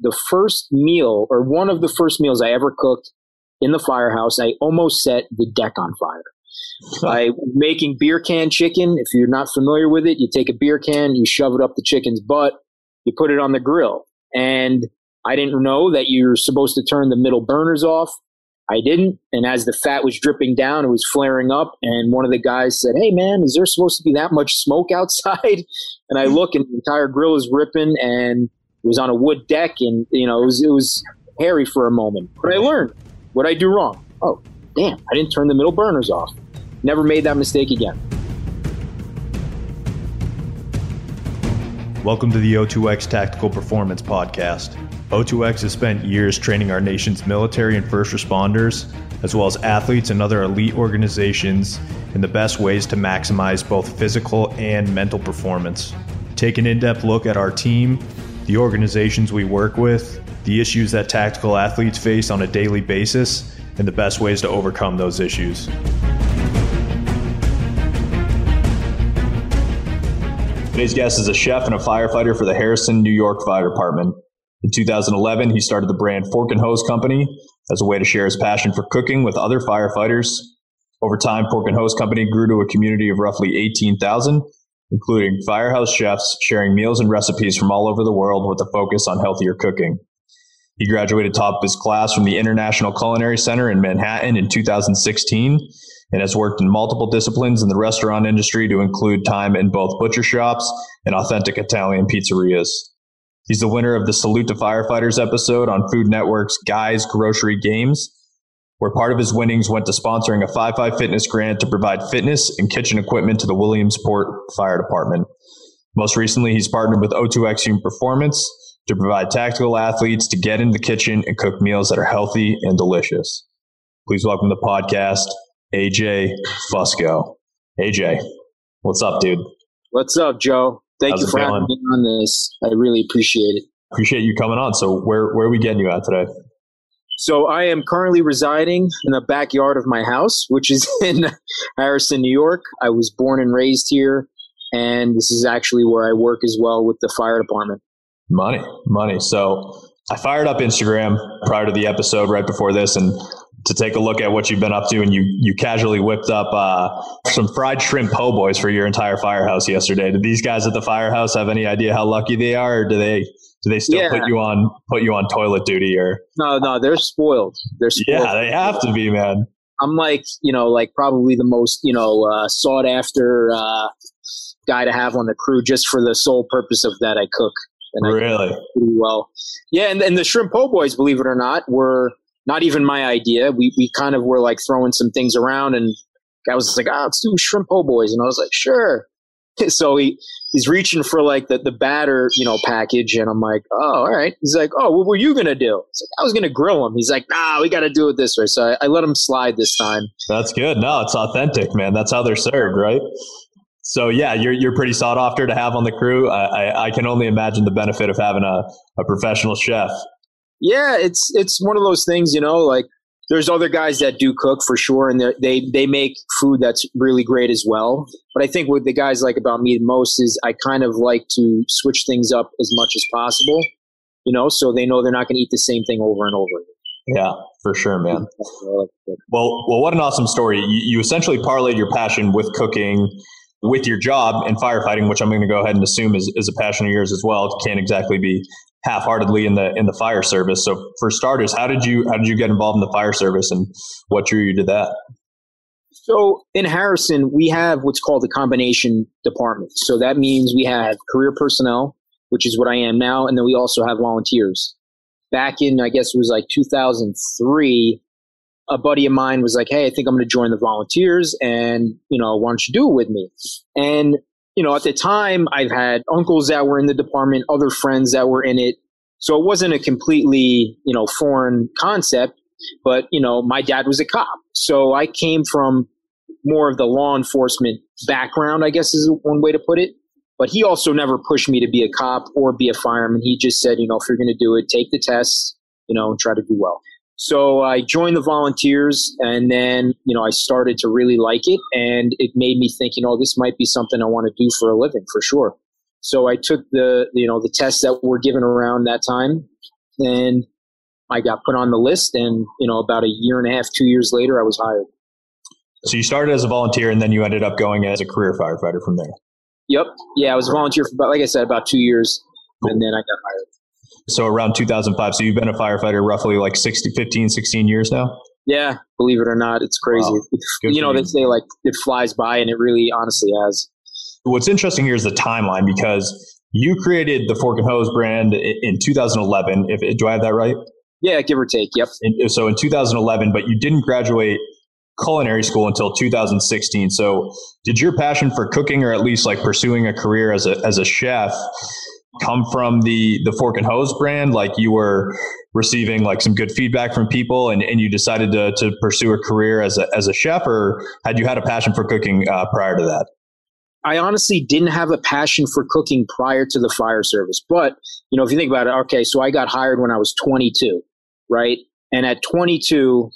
the first meal or one of the first meals I ever cooked in the firehouse, I almost set the deck on fire. By making beer can chicken, if you're not familiar with it, you take a beer can, you shove it up the chicken's butt, you put it on the grill. And I didn't know that you're supposed to turn the middle burners off. I didn't. And as the fat was dripping down, it was flaring up. And one of the guys said, Hey, man, is there supposed to be that much smoke outside? And I look, and the entire grill is ripping, and it was on a wood deck. And, you know, it was, it was hairy for a moment. But I learned what I do wrong. Oh, damn, I didn't turn the middle burners off. Never made that mistake again. Welcome to the O2X Tactical Performance Podcast. O2X has spent years training our nation's military and first responders, as well as athletes and other elite organizations, in the best ways to maximize both physical and mental performance. Take an in depth look at our team, the organizations we work with, the issues that tactical athletes face on a daily basis, and the best ways to overcome those issues. Today's guest is a chef and a firefighter for the Harrison, New York Fire Department. In 2011, he started the brand Fork and Hose Company as a way to share his passion for cooking with other firefighters. Over time, Fork and Hose Company grew to a community of roughly 18,000, including firehouse chefs sharing meals and recipes from all over the world with a focus on healthier cooking. He graduated top of his class from the International Culinary Center in Manhattan in 2016 and has worked in multiple disciplines in the restaurant industry to include time in both butcher shops and authentic Italian pizzerias. He's the winner of the Salute to Firefighters episode on Food Network's Guys Grocery Games, where part of his winnings went to sponsoring a 5-5 fitness grant to provide fitness and kitchen equipment to the Williamsport Fire Department. Most recently, he's partnered with O2X Human Performance to provide tactical athletes to get in the kitchen and cook meals that are healthy and delicious. Please welcome the podcast, AJ Fusco. AJ, what's up, dude? What's up, Joe? Thank How's you for having me on this. I really appreciate it. Appreciate you coming on. So, where where are we getting you at today? So I am currently residing in the backyard of my house, which is in Harrison, New York. I was born and raised here, and this is actually where I work as well with the fire department. Money, money. So, I fired up Instagram prior to the episode, right before this, and to take a look at what you've been up to, and you you casually whipped up uh, some fried shrimp po' boys for your entire firehouse yesterday. Did these guys at the firehouse have any idea how lucky they are, or do they do they still Yeah. put you on put you on toilet duty? Or No, no, they're spoiled. They're spoiled. yeah, they have to be, man. I'm like, you know, like probably the most, you know, uh, sought after uh, guy to have on the crew just for the sole purpose of that I cook. And I Really? pretty well. Yeah, and, and the shrimp po' boys, believe it or not, were not even my idea. We we kind of were like throwing some things around, and guy was like, "Ah, let's do shrimp po' boys," and I was like, "Sure." So he he's reaching for like the the batter, you know, package, and I'm like, "Oh, all right." He's like, "Oh, what were you gonna do?" It's like, I was gonna grill him. He's like, "Nah, we got to do it this way." So I, I let him slide this time. That's good. No, it's authentic, man. That's how they're served, right? So yeah, you're you're pretty sought after to have on the crew. I, I, I can only imagine the benefit of having a, a professional chef. Yeah, it's it's one of those things, you know, like there's other guys that do cook for sure, and they they make food that's really great as well. But I think what the guys like about me the most is I kind of like to switch things up as much as possible, you know, so they know they're not going to eat the same thing over and over. Yeah, for sure, man. Well, well, what an awesome story. You, you essentially parlayed your passion with cooking with your job and firefighting, which I'm going to go ahead and assume is, is a passion of yours as well. It can't exactly be half-heartedly in the in the fire service. So, for starters, how did you how did you get involved in the fire service, and what drew you to that? So in Harrison, we have what's called the combination department. So that means we have career personnel, which is what I am now, and then we also have volunteers. Back in, I guess it was like 2003, a buddy of mine was like, "Hey, I think I'm going to join the volunteers, and you know, why don't you do it with me?" And you know, at the time, I've had uncles that were in the department, other friends that were in it, so it wasn't a completely you know foreign concept. But you know, my dad was a cop, so I came from more of the law enforcement background, I guess is one way to put it. But he also never pushed me to be a cop or be a fireman. He just said, you know, if you're going to do it, take the tests, you know, and try to do well. So I joined the volunteers and then, you know, I started to really like it and it made me think, you know, this might be something I want to do for a living for sure. So I took the, you know, the tests that were given around that time and I got put on the list. And, you know, about a year and a half, two years later, I was hired. So you started as a volunteer and then you ended up going as a career firefighter from there. Yep. Yeah, I was a volunteer for about, like I said, about two years, cool. and then I got hired. So around 2005. So you've been a firefighter roughly like 60, 15, 16 years now? Yeah, believe it or not, it's crazy. Wow. You know, you. they say like it flies by, and it really honestly has. What's interesting here is the timeline because you created the Fork and Hose brand in 2011. If do I have that right? Yeah, give or take. Yep. And uh, so in 2011, but you didn't graduate culinary school until 2016. So did your passion for cooking, or at least like pursuing a career as a as a chef, come from the the fork and hose brand like you were receiving like some good feedback from people and, and you decided to, to pursue a career as a, as a chef or had you had a passion for cooking uh, prior to that? I honestly didn't have a passion for cooking prior to the fire service but you know if you think about it okay so i got hired when i was 22 right? And at 22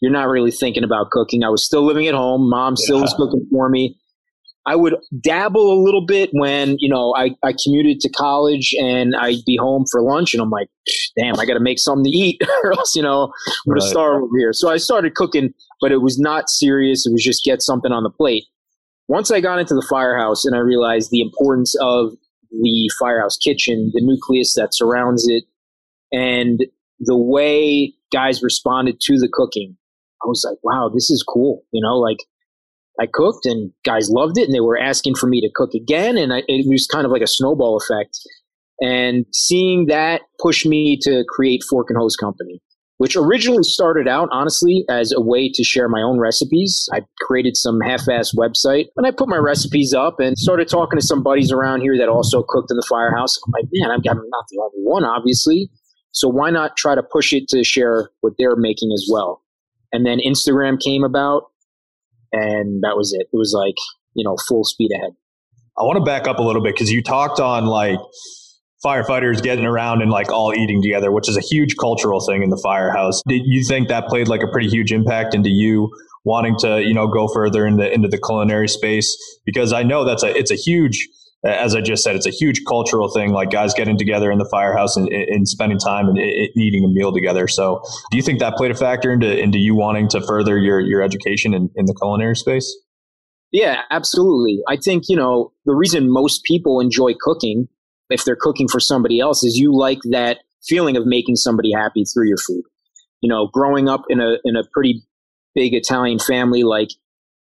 you're not really thinking about cooking. I was still living at home. Mom still yeah. was cooking for me I would dabble a little bit when, you know, I, I commuted to college and I'd be home for lunch and I'm like, damn, I got to make something to eat or else, you know, I'm going to starve over here. So I started cooking, but it was not serious. It was just get something on the plate. Once I got into the firehouse and I realized the importance of the firehouse kitchen, the nucleus that surrounds it, and the way guys responded to the cooking, I was like, wow, this is cool. You know, like I cooked and guys loved it and they were asking for me to cook again. And I, it was kind of like a snowball effect. And seeing that pushed me to create Fork and Hose Company, which originally started out, honestly, as a way to share my own recipes. I created some half-ass website and I put my recipes up and started talking to some buddies around here that also cooked in the firehouse. I'm like, man, I'm not the only one, obviously. So why not try to push it to share what they're making as well? And then Instagram came about and that was it. It was like you know full speed ahead. I want to back up a little bit because you talked on like firefighters getting around and like all eating together, which is a huge cultural thing in the firehouse. Did you think that played like a pretty huge impact into you wanting to, you know, go further into into the culinary space? Because I know that's a it's a huge as I just said, it's a huge cultural thing, like guys getting together in the firehouse and, and spending time and, and, eating a meal together. So, do you think that played a factor into into you wanting to further your your education in, in the culinary space? Yeah, absolutely. I think you know the reason most people enjoy cooking, if they're cooking for somebody else, is you like that feeling of making somebody happy through your food. You know, growing up in a in a pretty big Italian family, like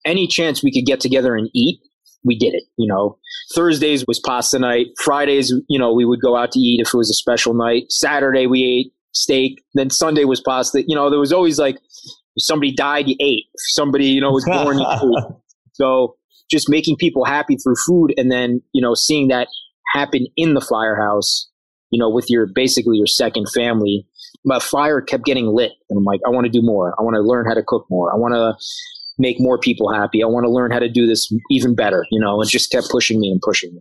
any chance we could get together and eat we did it. You know, Thursdays was pasta night. Fridays, you know, we would go out to eat if it was a special night. Saturday we ate steak. Then Sunday was pasta. You know, there was always like if somebody died, you ate. If somebody, you know, was born, you ate. So just making people happy through food, and then you know, seeing that happen in the firehouse. You know, with your basically your second family. My fire kept getting lit, and I'm like, I want to do more. I want to learn how to cook more. I want to make more people happy. I want to learn how to do this even better, you know, and just kept pushing me and pushing me.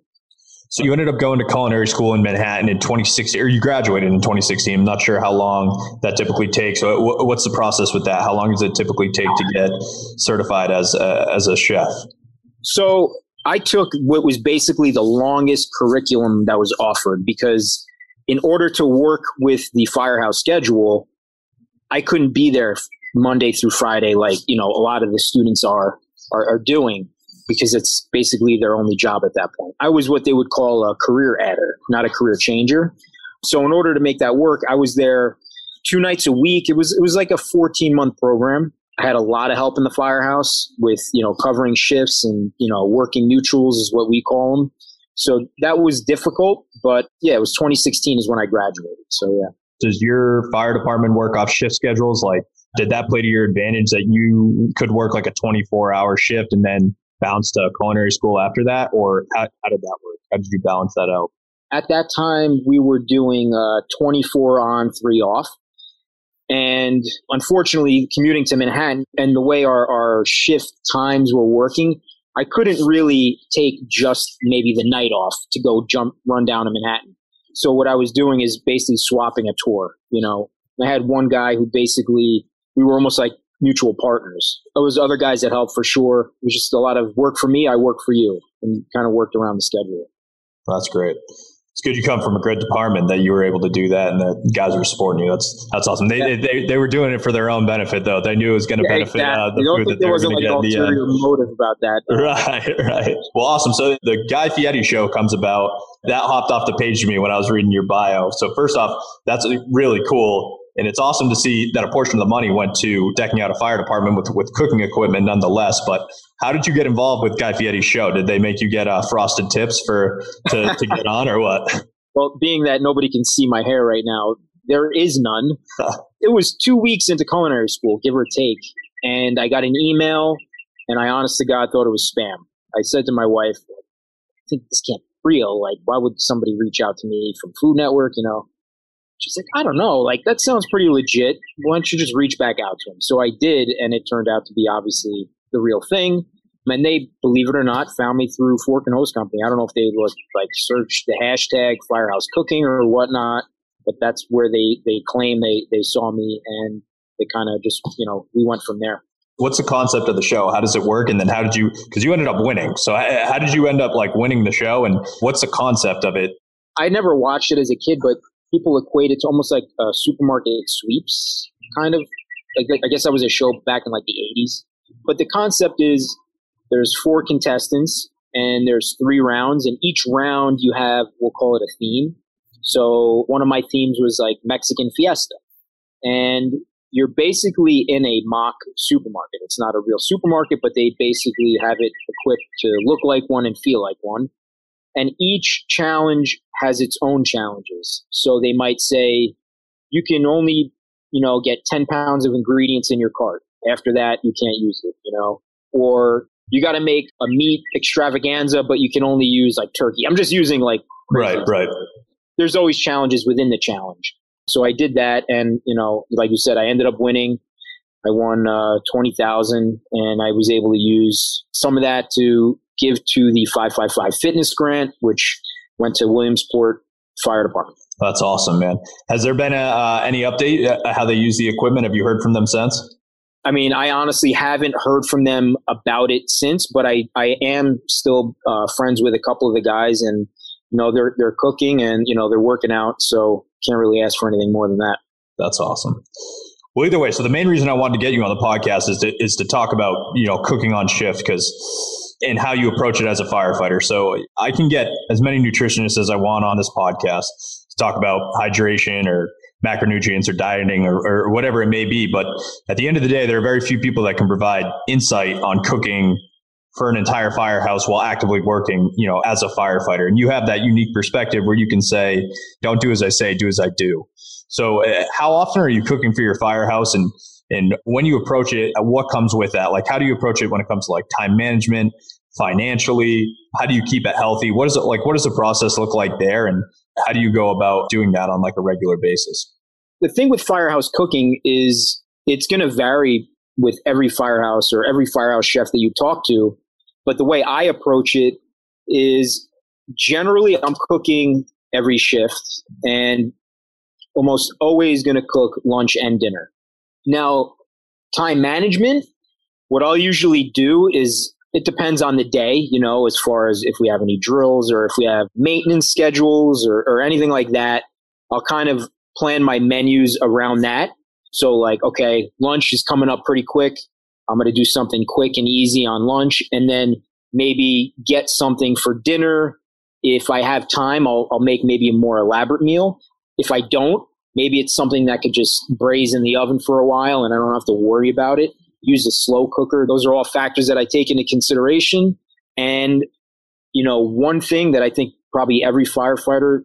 So you ended up going to culinary school in Manhattan in 2016, or you graduated in 2016. I'm not sure how long that typically takes. What's the process with that? How long does it typically take to get certified as a, as a chef? So I took what was basically the longest curriculum that was offered because in order to work with the firehouse schedule, I couldn't be there Monday through Friday, like you know a lot of the students are, are are, doing, because it's basically their only job at that point. I was what they would call a career adder, not a career changer. So in order to make that work, I was there two nights a week. It was it was like a 14 month program. I had a lot of help in the firehouse with you know covering shifts and you know working mutuals is what we call them. So that was difficult, but yeah, it was 2016 is when I graduated. So yeah. Does your fire department work off shift schedules like did that play to your advantage that you could work like a 24 hour shift and then bounce to culinary school after that? Or how, how did that work? How did you balance that out? At that time, we were doing uh, 24 on, three off. And unfortunately, commuting to Manhattan and the way our, our shift times were working, I couldn't really take just maybe the night off to go jump, run down to Manhattan. So what I was doing is basically swapping a tour. You know, I had one guy who basically we were almost like mutual partners. There was other guys that helped for sure. It was just a lot of work for me. I work for you and kind of worked around the schedule. That's great. it's good you come from a great department that you were able to do that and that guys were supporting you. That's that's awesome. They, yeah. they, they were doing it for their own benefit though. They knew it was going to yeah, benefit exactly. uh, the food that they were going to get in the motive about that. Right, right. Well, awesome. So the Guy Fieri show comes about. That hopped off the page to me when I was reading your bio. So first off, that's really cool. And it's awesome to see that a portion of the money went to decking out a fire department with, with cooking equipment nonetheless. But how did you get involved with Guy Fieri's show? Did they make you get uh, frosted tips for to, to get on or what? Well, being that nobody can see my hair right now, there is none. it was two weeks into culinary school, give or take. And I got an email, and I honest to God thought it was spam. I said to my wife, I think this can't be real. Like, why would somebody reach out to me from Food Network, you know? She's like, I don't know. Like, that sounds pretty legit. Why don't you just reach back out to him? So I did, and it turned out to be obviously the real thing. And they, believe it or not, found me through Fork and Hose Company. I don't know if they like search the hashtag Firehouse Cooking or whatnot, but that's where they they claim they they saw me, and they kind of just you know we went from there. What's the concept of the show? How does it work? And then how did you? Because you ended up winning. So how did you end up like winning the show? And what's the concept of it? I never watched it as a kid, but people equate it to almost like a supermarket sweeps kind of. Like, I guess that was a show back in like the 80s. But the concept is there's four contestants and there's three rounds and each round you have we'll call it a theme so one of my themes was like mexican fiesta and you're basically in a mock supermarket it's not a real supermarket but they basically have it equipped to look like one and feel like one and each challenge has its own challenges so they might say you can only you know get 10 pounds of ingredients in your cart after that you can't use it you know or you got to make a meat extravaganza, but you can only use like turkey. I'm just using like right, right. There's always challenges within the challenge. So I did that, and you know, like you said, I ended up winning. I won uh, twenty thousand, and I was able to use some of that to give to the five five five fitness grant, which went to Williamsport Fire Department. That's awesome, man. Has there been a, uh, any update uh, how they use the equipment? Have you heard from them since? I mean, I honestly haven't heard from them about it since, but I, I am still uh, friends with a couple of the guys, and you know they're they're cooking and you know they're working out, so can't really ask for anything more than that. That's awesome. Well, either way, so the main reason I wanted to get you on the podcast is to is to talk about you know cooking on shift because and how you approach it as a firefighter. So I can get as many nutritionists as I want on this podcast to talk about hydration or macronutrients or dieting or, or whatever it may be. But at the end of the day, there are very few people that can provide insight on cooking for an entire firehouse while actively working, you know, as a firefighter. And you have that unique perspective where you can say, don't do as I say, do as I do. So uh, how often are you cooking for your firehouse and and when you approach it, what comes with that? Like how do you approach it when it comes to like time management, financially? How do you keep it healthy? What is it like what does the process look like there and how do you go about doing that on like a regular basis? The thing with firehouse cooking is it's going to vary with every firehouse or every firehouse chef that you talk to. But the way I approach it is generally I'm cooking every shift and almost always going to cook lunch and dinner. Now, time management, what I'll usually do is it depends on the day, you know, as far as if we have any drills or if we have maintenance schedules or, or anything like that. I'll kind of plan my menus around that. So, like, okay, lunch is coming up pretty quick. I'm going to do something quick and easy on lunch and then maybe get something for dinner. If I have time, I'll, I'll make maybe a more elaborate meal. If I don't, maybe it's something that could just braise in the oven for a while and I don't have to worry about it use a slow cooker. Those are all factors that I take into consideration. And, you know, one thing that I think probably every firefighter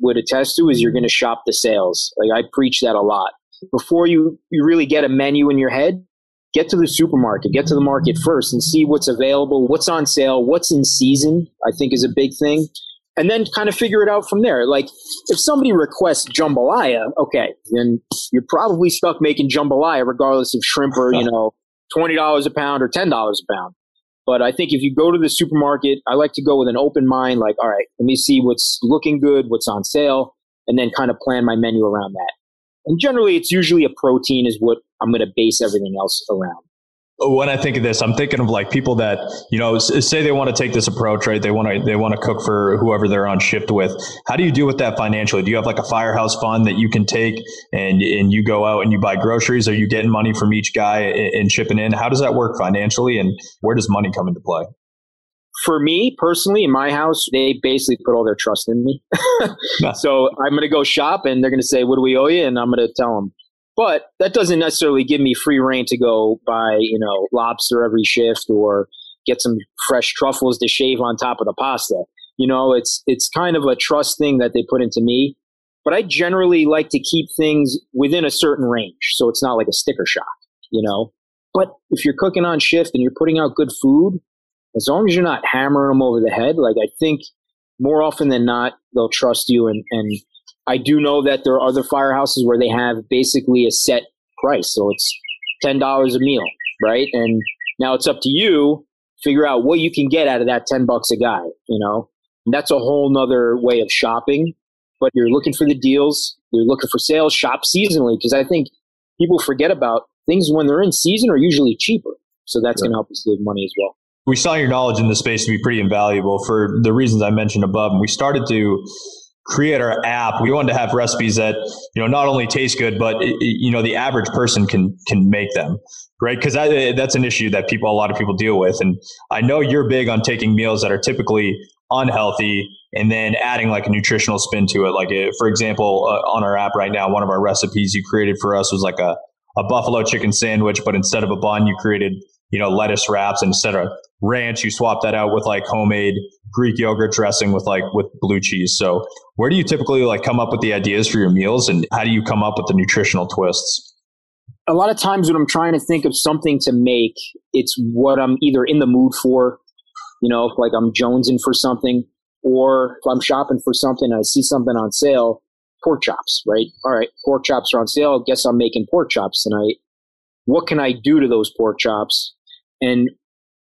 would attest to is you're going to shop the sales. Like I preach that a lot. Before you, you really get a menu in your head, get to the supermarket, get to the market first and see what's available, what's on sale, what's in season, I think is a big thing. And then kind of figure it out from there. Like if somebody requests jambalaya, okay, then you're probably stuck making jambalaya regardless of shrimp or, you know, $20 a pound or $10 a pound. But I think if you go to the supermarket, I like to go with an open mind, like, all right, let me see what's looking good, what's on sale, and then kind of plan my menu around that. And generally, it's usually a protein is what I'm going to base everything else around. When I think of this, I'm thinking of like people that you know say they want to take this approach, right? They want to they want to cook for whoever they're on shift with. How do you deal with that financially? Do you have like a firehouse fund that you can take and and you go out and you buy groceries? Are you getting money from each guy and shipping in? How does that work financially, and where does money come into play? For me personally, in my house, they basically put all their trust in me. so I'm going to go shop, and they're going to say, "What do we owe you?" And I'm going to tell them but that doesn't necessarily give me free reign to go buy, you know, lobster every shift or get some fresh truffles to shave on top of the pasta. You know, it's it's kind of a trust thing that they put into me. But I generally like to keep things within a certain range, so it's not like a sticker shock, you know. But if you're cooking on shift and you're putting out good food, as long as you're not hammering them over the head, like I think more often than not, they'll trust you and, and I do know that there are other firehouses where they have basically a set price. So it's $10 a meal, right? And now it's up to you figure out what you can get out of that 10 bucks a guy, you know? And that's a whole nother way of shopping. But you're looking for the deals, you're looking for sales, shop seasonally, because I think people forget about things when they're in season are usually cheaper. So that's going to help us save money as well. We saw your knowledge in the space to be pretty invaluable for the reasons I mentioned above. And we started to create our app, we wanted to have recipes that you know not only taste good, but you know the average person can can make them, right? Because that, that's an issue that people, a lot of people deal with. And I know you're big on taking meals that are typically unhealthy and then adding like a nutritional spin to it. Like, uh, for example, uh, on our app right now, one of our recipes you created for us was like a a buffalo chicken sandwich, but instead of a bun, you created you know lettuce wraps of ranch, you swap that out with like homemade Greek yogurt dressing with like with blue cheese. So where do you typically like come up with the ideas for your meals and how do you come up with the nutritional twists? A lot of times when I'm trying to think of something to make, it's what I'm either in the mood for, you know, like I'm jonesing for something, or if I'm shopping for something I see something on sale, pork chops, right? All right, pork chops are on sale. Guess I'm making pork chops tonight. What can I do to those pork chops? And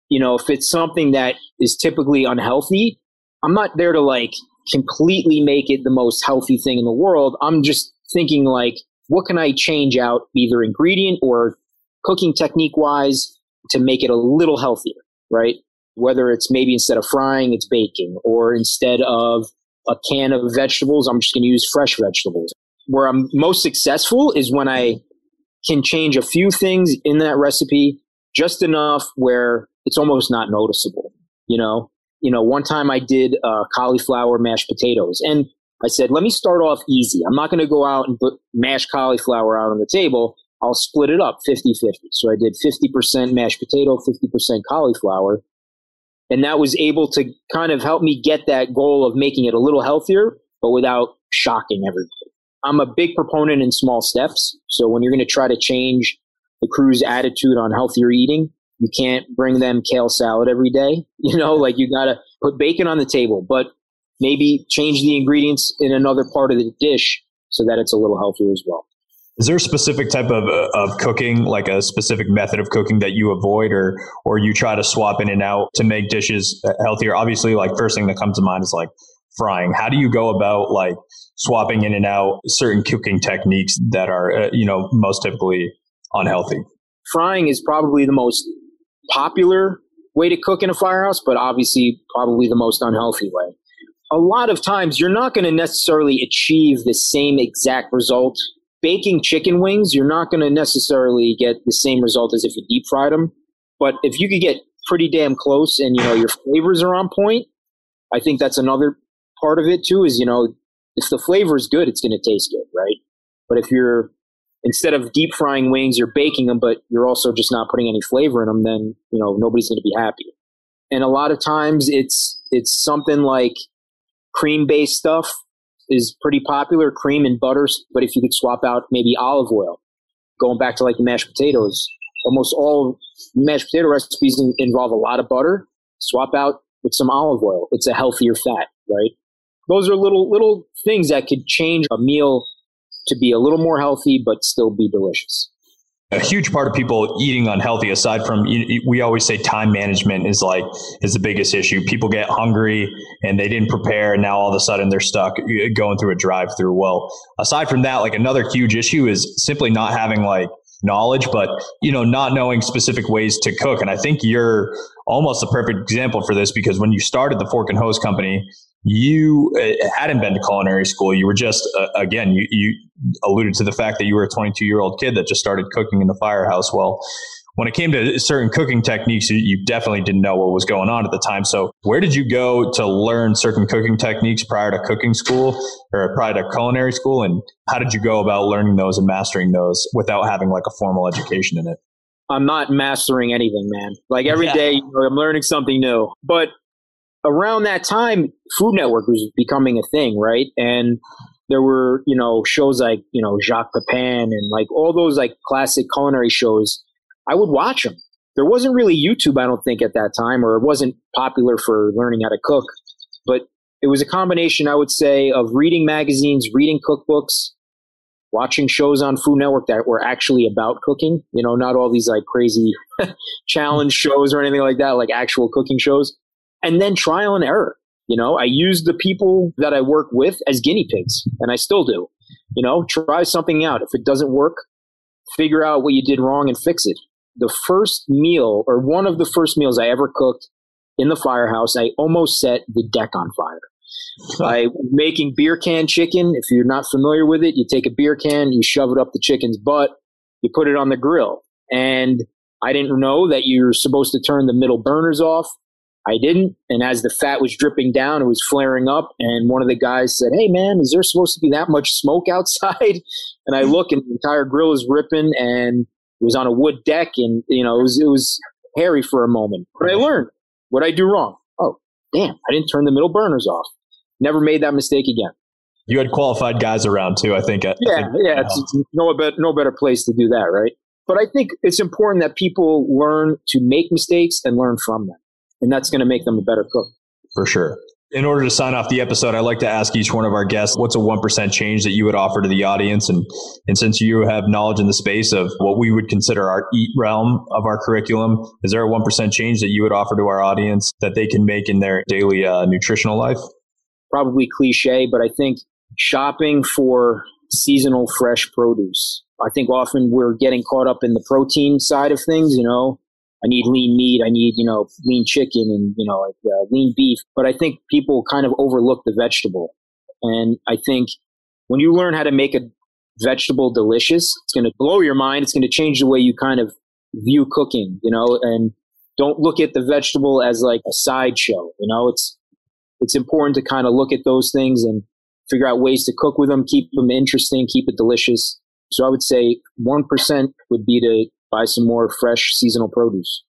you know, if it's something that is typically unhealthy, I'm not there to like completely make it the most healthy thing in the world. I'm just thinking like, what can I change out either ingredient or cooking technique wise to make it a little healthier, right? Whether it's maybe instead of frying, it's baking, or instead of a can of vegetables, I'm just going to use fresh vegetables. Where I'm most successful is when I can change a few things in that recipe just enough where it's almost not noticeable. You know, you know, one time I did uh, cauliflower mashed potatoes, and I said, let me start off easy. I'm not going to go out and put mashed cauliflower out on the table. I'll split it up 50 50. So I did 50% mashed potato, 50% cauliflower. And that was able to kind of help me get that goal of making it a little healthier, but without shocking everybody. I'm a big proponent in small steps. So when you're going to try to change the crew's attitude on healthier eating, you can't bring them kale salad every day. You know, like you got to put bacon on the table, but maybe change the ingredients in another part of the dish so that it's a little healthier as well. Is there a specific type of, of cooking, like a specific method of cooking that you avoid or, or you try to swap in and out to make dishes healthier? Obviously, like first thing that comes to mind is like frying. How do you go about like swapping in and out certain cooking techniques that are, uh, you know, most typically unhealthy? Frying is probably the most popular way to cook in a firehouse, but obviously probably the most unhealthy way. A lot of times you're not going to necessarily achieve the same exact result. Baking chicken wings, you're not going to necessarily get the same result as if you deep fried them. But if you could get pretty damn close and you know your flavors are on point, I think that's another part of it too. Is you know if the flavor is good, it's going to taste good, right? But if you're instead of deep frying wings, you're baking them, but you're also just not putting any flavor in them, then, you know, nobody's going to be happy. And a lot of times it's, it's something like cream based stuff is pretty popular, cream and butters. But if you could swap out maybe olive oil, going back to like mashed potatoes, almost all mashed potato recipes involve a lot of butter. Swap out with some olive oil. It's a healthier fat, right? Those are little, little things that could change a meal to be a little more healthy, but still be delicious. A huge part of people eating unhealthy, aside from we always say time management is like is the biggest issue. People get hungry and they didn't prepare, and now all of a sudden they're stuck uh, going through a drive-through. Well, aside from that, like another huge issue is simply not having like knowledge, but you know, not knowing specific ways to cook. And I think you're almost a perfect example for this because when you started the Fork and Hose Company, you uh, hadn't been to culinary school. You were just, uh, again, you, you alluded to the fact that you were a 22 year old kid that just started cooking in the firehouse. Well, when it came to certain cooking techniques, you, you, definitely didn't know what was going on at the time. So, where did you go to learn certain cooking techniques prior to cooking school or prior to culinary school? And how did you go about learning those and mastering those without having like a formal education in it? I'm not mastering anything, man. Like every yeah. day, you know, I'm learning something new. But around that time, Food Network was becoming a thing, right? And there were, you know, shows like, you know, Jacques Pepin and like all those like classic culinary shows I would watch them. There wasn't really YouTube, I don't think, at that time, or it wasn't popular for learning how to cook. But it was a combination, I would say, of reading magazines, reading cookbooks, watching shows on Food Network that were actually about cooking. You know, not all these like crazy challenge shows or anything like that, like actual cooking shows. And then trial and error. You know, I use the people that I work with as guinea pigs, and I still do. You know, try something out. If it doesn't work, figure out what you did wrong and fix it the first meal or one of the first meals I ever cooked in the firehouse, I almost set the deck on fire. By making beer can chicken, if you're not familiar with it, you take a beer can, you shove it up the chicken's butt, you put it on the grill. And I didn't know that you're supposed to turn the middle burners off. I didn't. And as the fat was dripping down, it was flaring up. And one of the guys said, Hey, man, is there supposed to be that much smoke outside? And I look, and the entire grill is ripping. And it was on a wood deck, and you know it was it was hairy for a moment. But I learned what I do wrong. Oh, damn! I didn't turn the middle burners off. Never made that mistake again. You had qualified guys around too. I think. yeah, I think, yeah. It's, it's no better no better place to do that, right? But I think it's important that people learn to make mistakes and learn from them, and that's going to make them a better cook. For sure. In order to sign off the episode, I like to ask each one of our guests what's a 1% change that you would offer to the audience? And, and since you have knowledge in the space of what we would consider our eat realm of our curriculum, is there a 1% change that you would offer to our audience that they can make in their daily uh, nutritional life? Probably cliche, but I think shopping for seasonal fresh produce. I think often we're getting caught up in the protein side of things, you know, I need lean meat. I need, you know, lean chicken and, you know, like uh, lean beef. But I think people kind of overlook the vegetable. And I think when you learn how to make a vegetable delicious, it's going to blow your mind. It's going to change the way you kind of view cooking, you know, and don't look at the vegetable as like a sideshow. You know, it's, it's important to kind of look at those things and figure out ways to cook with them, keep them interesting, keep it delicious. So I would say 1% would be to buy some more fresh seasonal produce.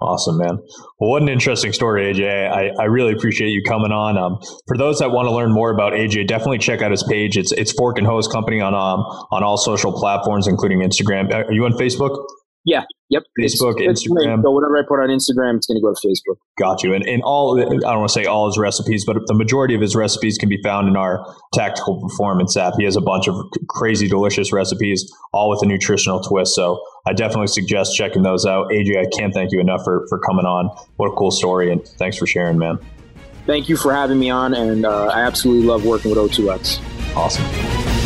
Awesome, man. Well, what an interesting story, AJ. I, I really appreciate you coming on. Um, for those that want to learn more about AJ, definitely check out his page. It's it's Fork and Hose Company on um, on all social platforms, including Instagram. Are you on Facebook? Yeah. Yep. Facebook, it's, Instagram. It's so whatever I put on Instagram, it's going to go to Facebook. Got you. And, and all, I don't want to say all his recipes, but the majority of his recipes can be found in our tactical performance app. He has a bunch of crazy delicious recipes, all with a nutritional twist. So I definitely suggest checking those out. AJ, I can't thank you enough for, for coming on. What a cool story. And thanks for sharing, man. Thank you for having me on. And uh, I absolutely love working with O2X. Awesome.